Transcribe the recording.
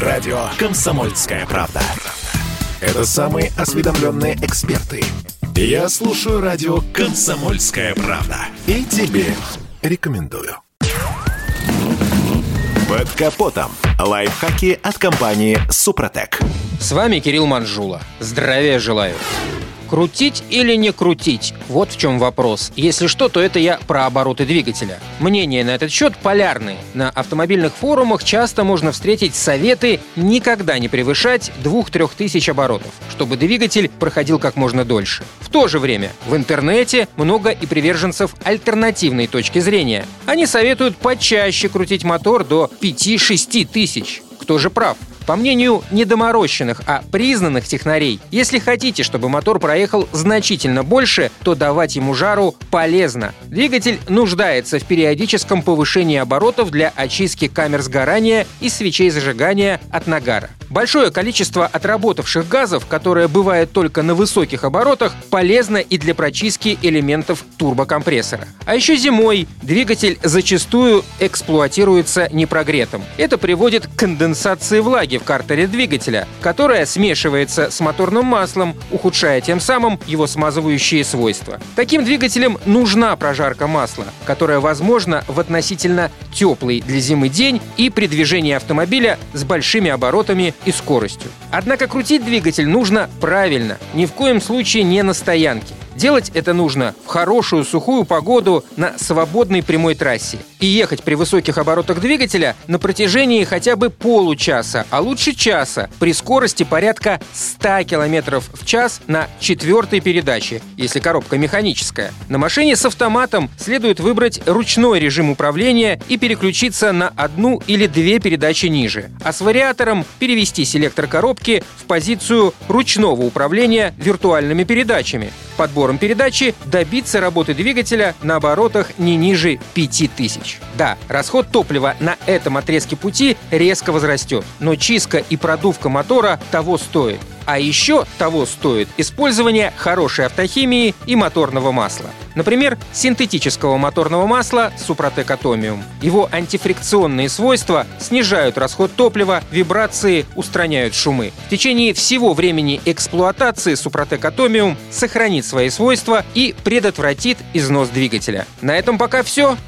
Радио «Комсомольская правда». Это самые осведомленные эксперты. Я слушаю радио «Комсомольская правда». И тебе рекомендую. Под капотом. Лайфхаки от компании «Супротек». С вами Кирилл Манжула. Здравия желаю. Крутить или не крутить? Вот в чем вопрос. Если что, то это я про обороты двигателя. Мнения на этот счет полярные. На автомобильных форумах часто можно встретить советы никогда не превышать 2-3 тысяч оборотов, чтобы двигатель проходил как можно дольше. В то же время в интернете много и приверженцев альтернативной точки зрения. Они советуют почаще крутить мотор до 5-6 тысяч. Кто же прав? По мнению недоморощенных, а признанных технарей, если хотите, чтобы мотор проехал значительно больше, то давать ему жару полезно. Двигатель нуждается в периодическом повышении оборотов для очистки камер сгорания и свечей зажигания от нагара. Большое количество отработавших газов, которое бывает только на высоких оборотах, полезно и для прочистки элементов турбокомпрессора. А еще зимой двигатель зачастую эксплуатируется непрогретым. Это приводит к конденсации влаги в картере двигателя, которая смешивается с моторным маслом, ухудшая тем самым его смазывающие свойства. Таким двигателям нужна прожарка масла, которая возможна в относительно теплый для зимы день и при движении автомобиля с большими оборотами и скоростью. Однако крутить двигатель нужно правильно, ни в коем случае не на стоянке. Делать это нужно в хорошую сухую погоду на свободной прямой трассе. И ехать при высоких оборотах двигателя на протяжении хотя бы получаса, а лучше часа, при скорости порядка 100 км в час на четвертой передаче, если коробка механическая. На машине с автоматом следует выбрать ручной режим управления и переключиться на одну или две передачи ниже, а с вариатором перевести селектор коробки в позицию ручного управления виртуальными передачами. Подбором передачи добиться работы двигателя на оборотах не ниже 5000. Да, расход топлива на этом отрезке пути резко возрастет, но чистка и продувка мотора того стоит. А еще того стоит использование хорошей автохимии и моторного масла. Например, синтетического моторного масла Супротек Атомиум. Его антифрикционные свойства снижают расход топлива, вибрации устраняют шумы. В течение всего времени эксплуатации Супротек Атомиум сохранит свои свойства и предотвратит износ двигателя. На этом пока все.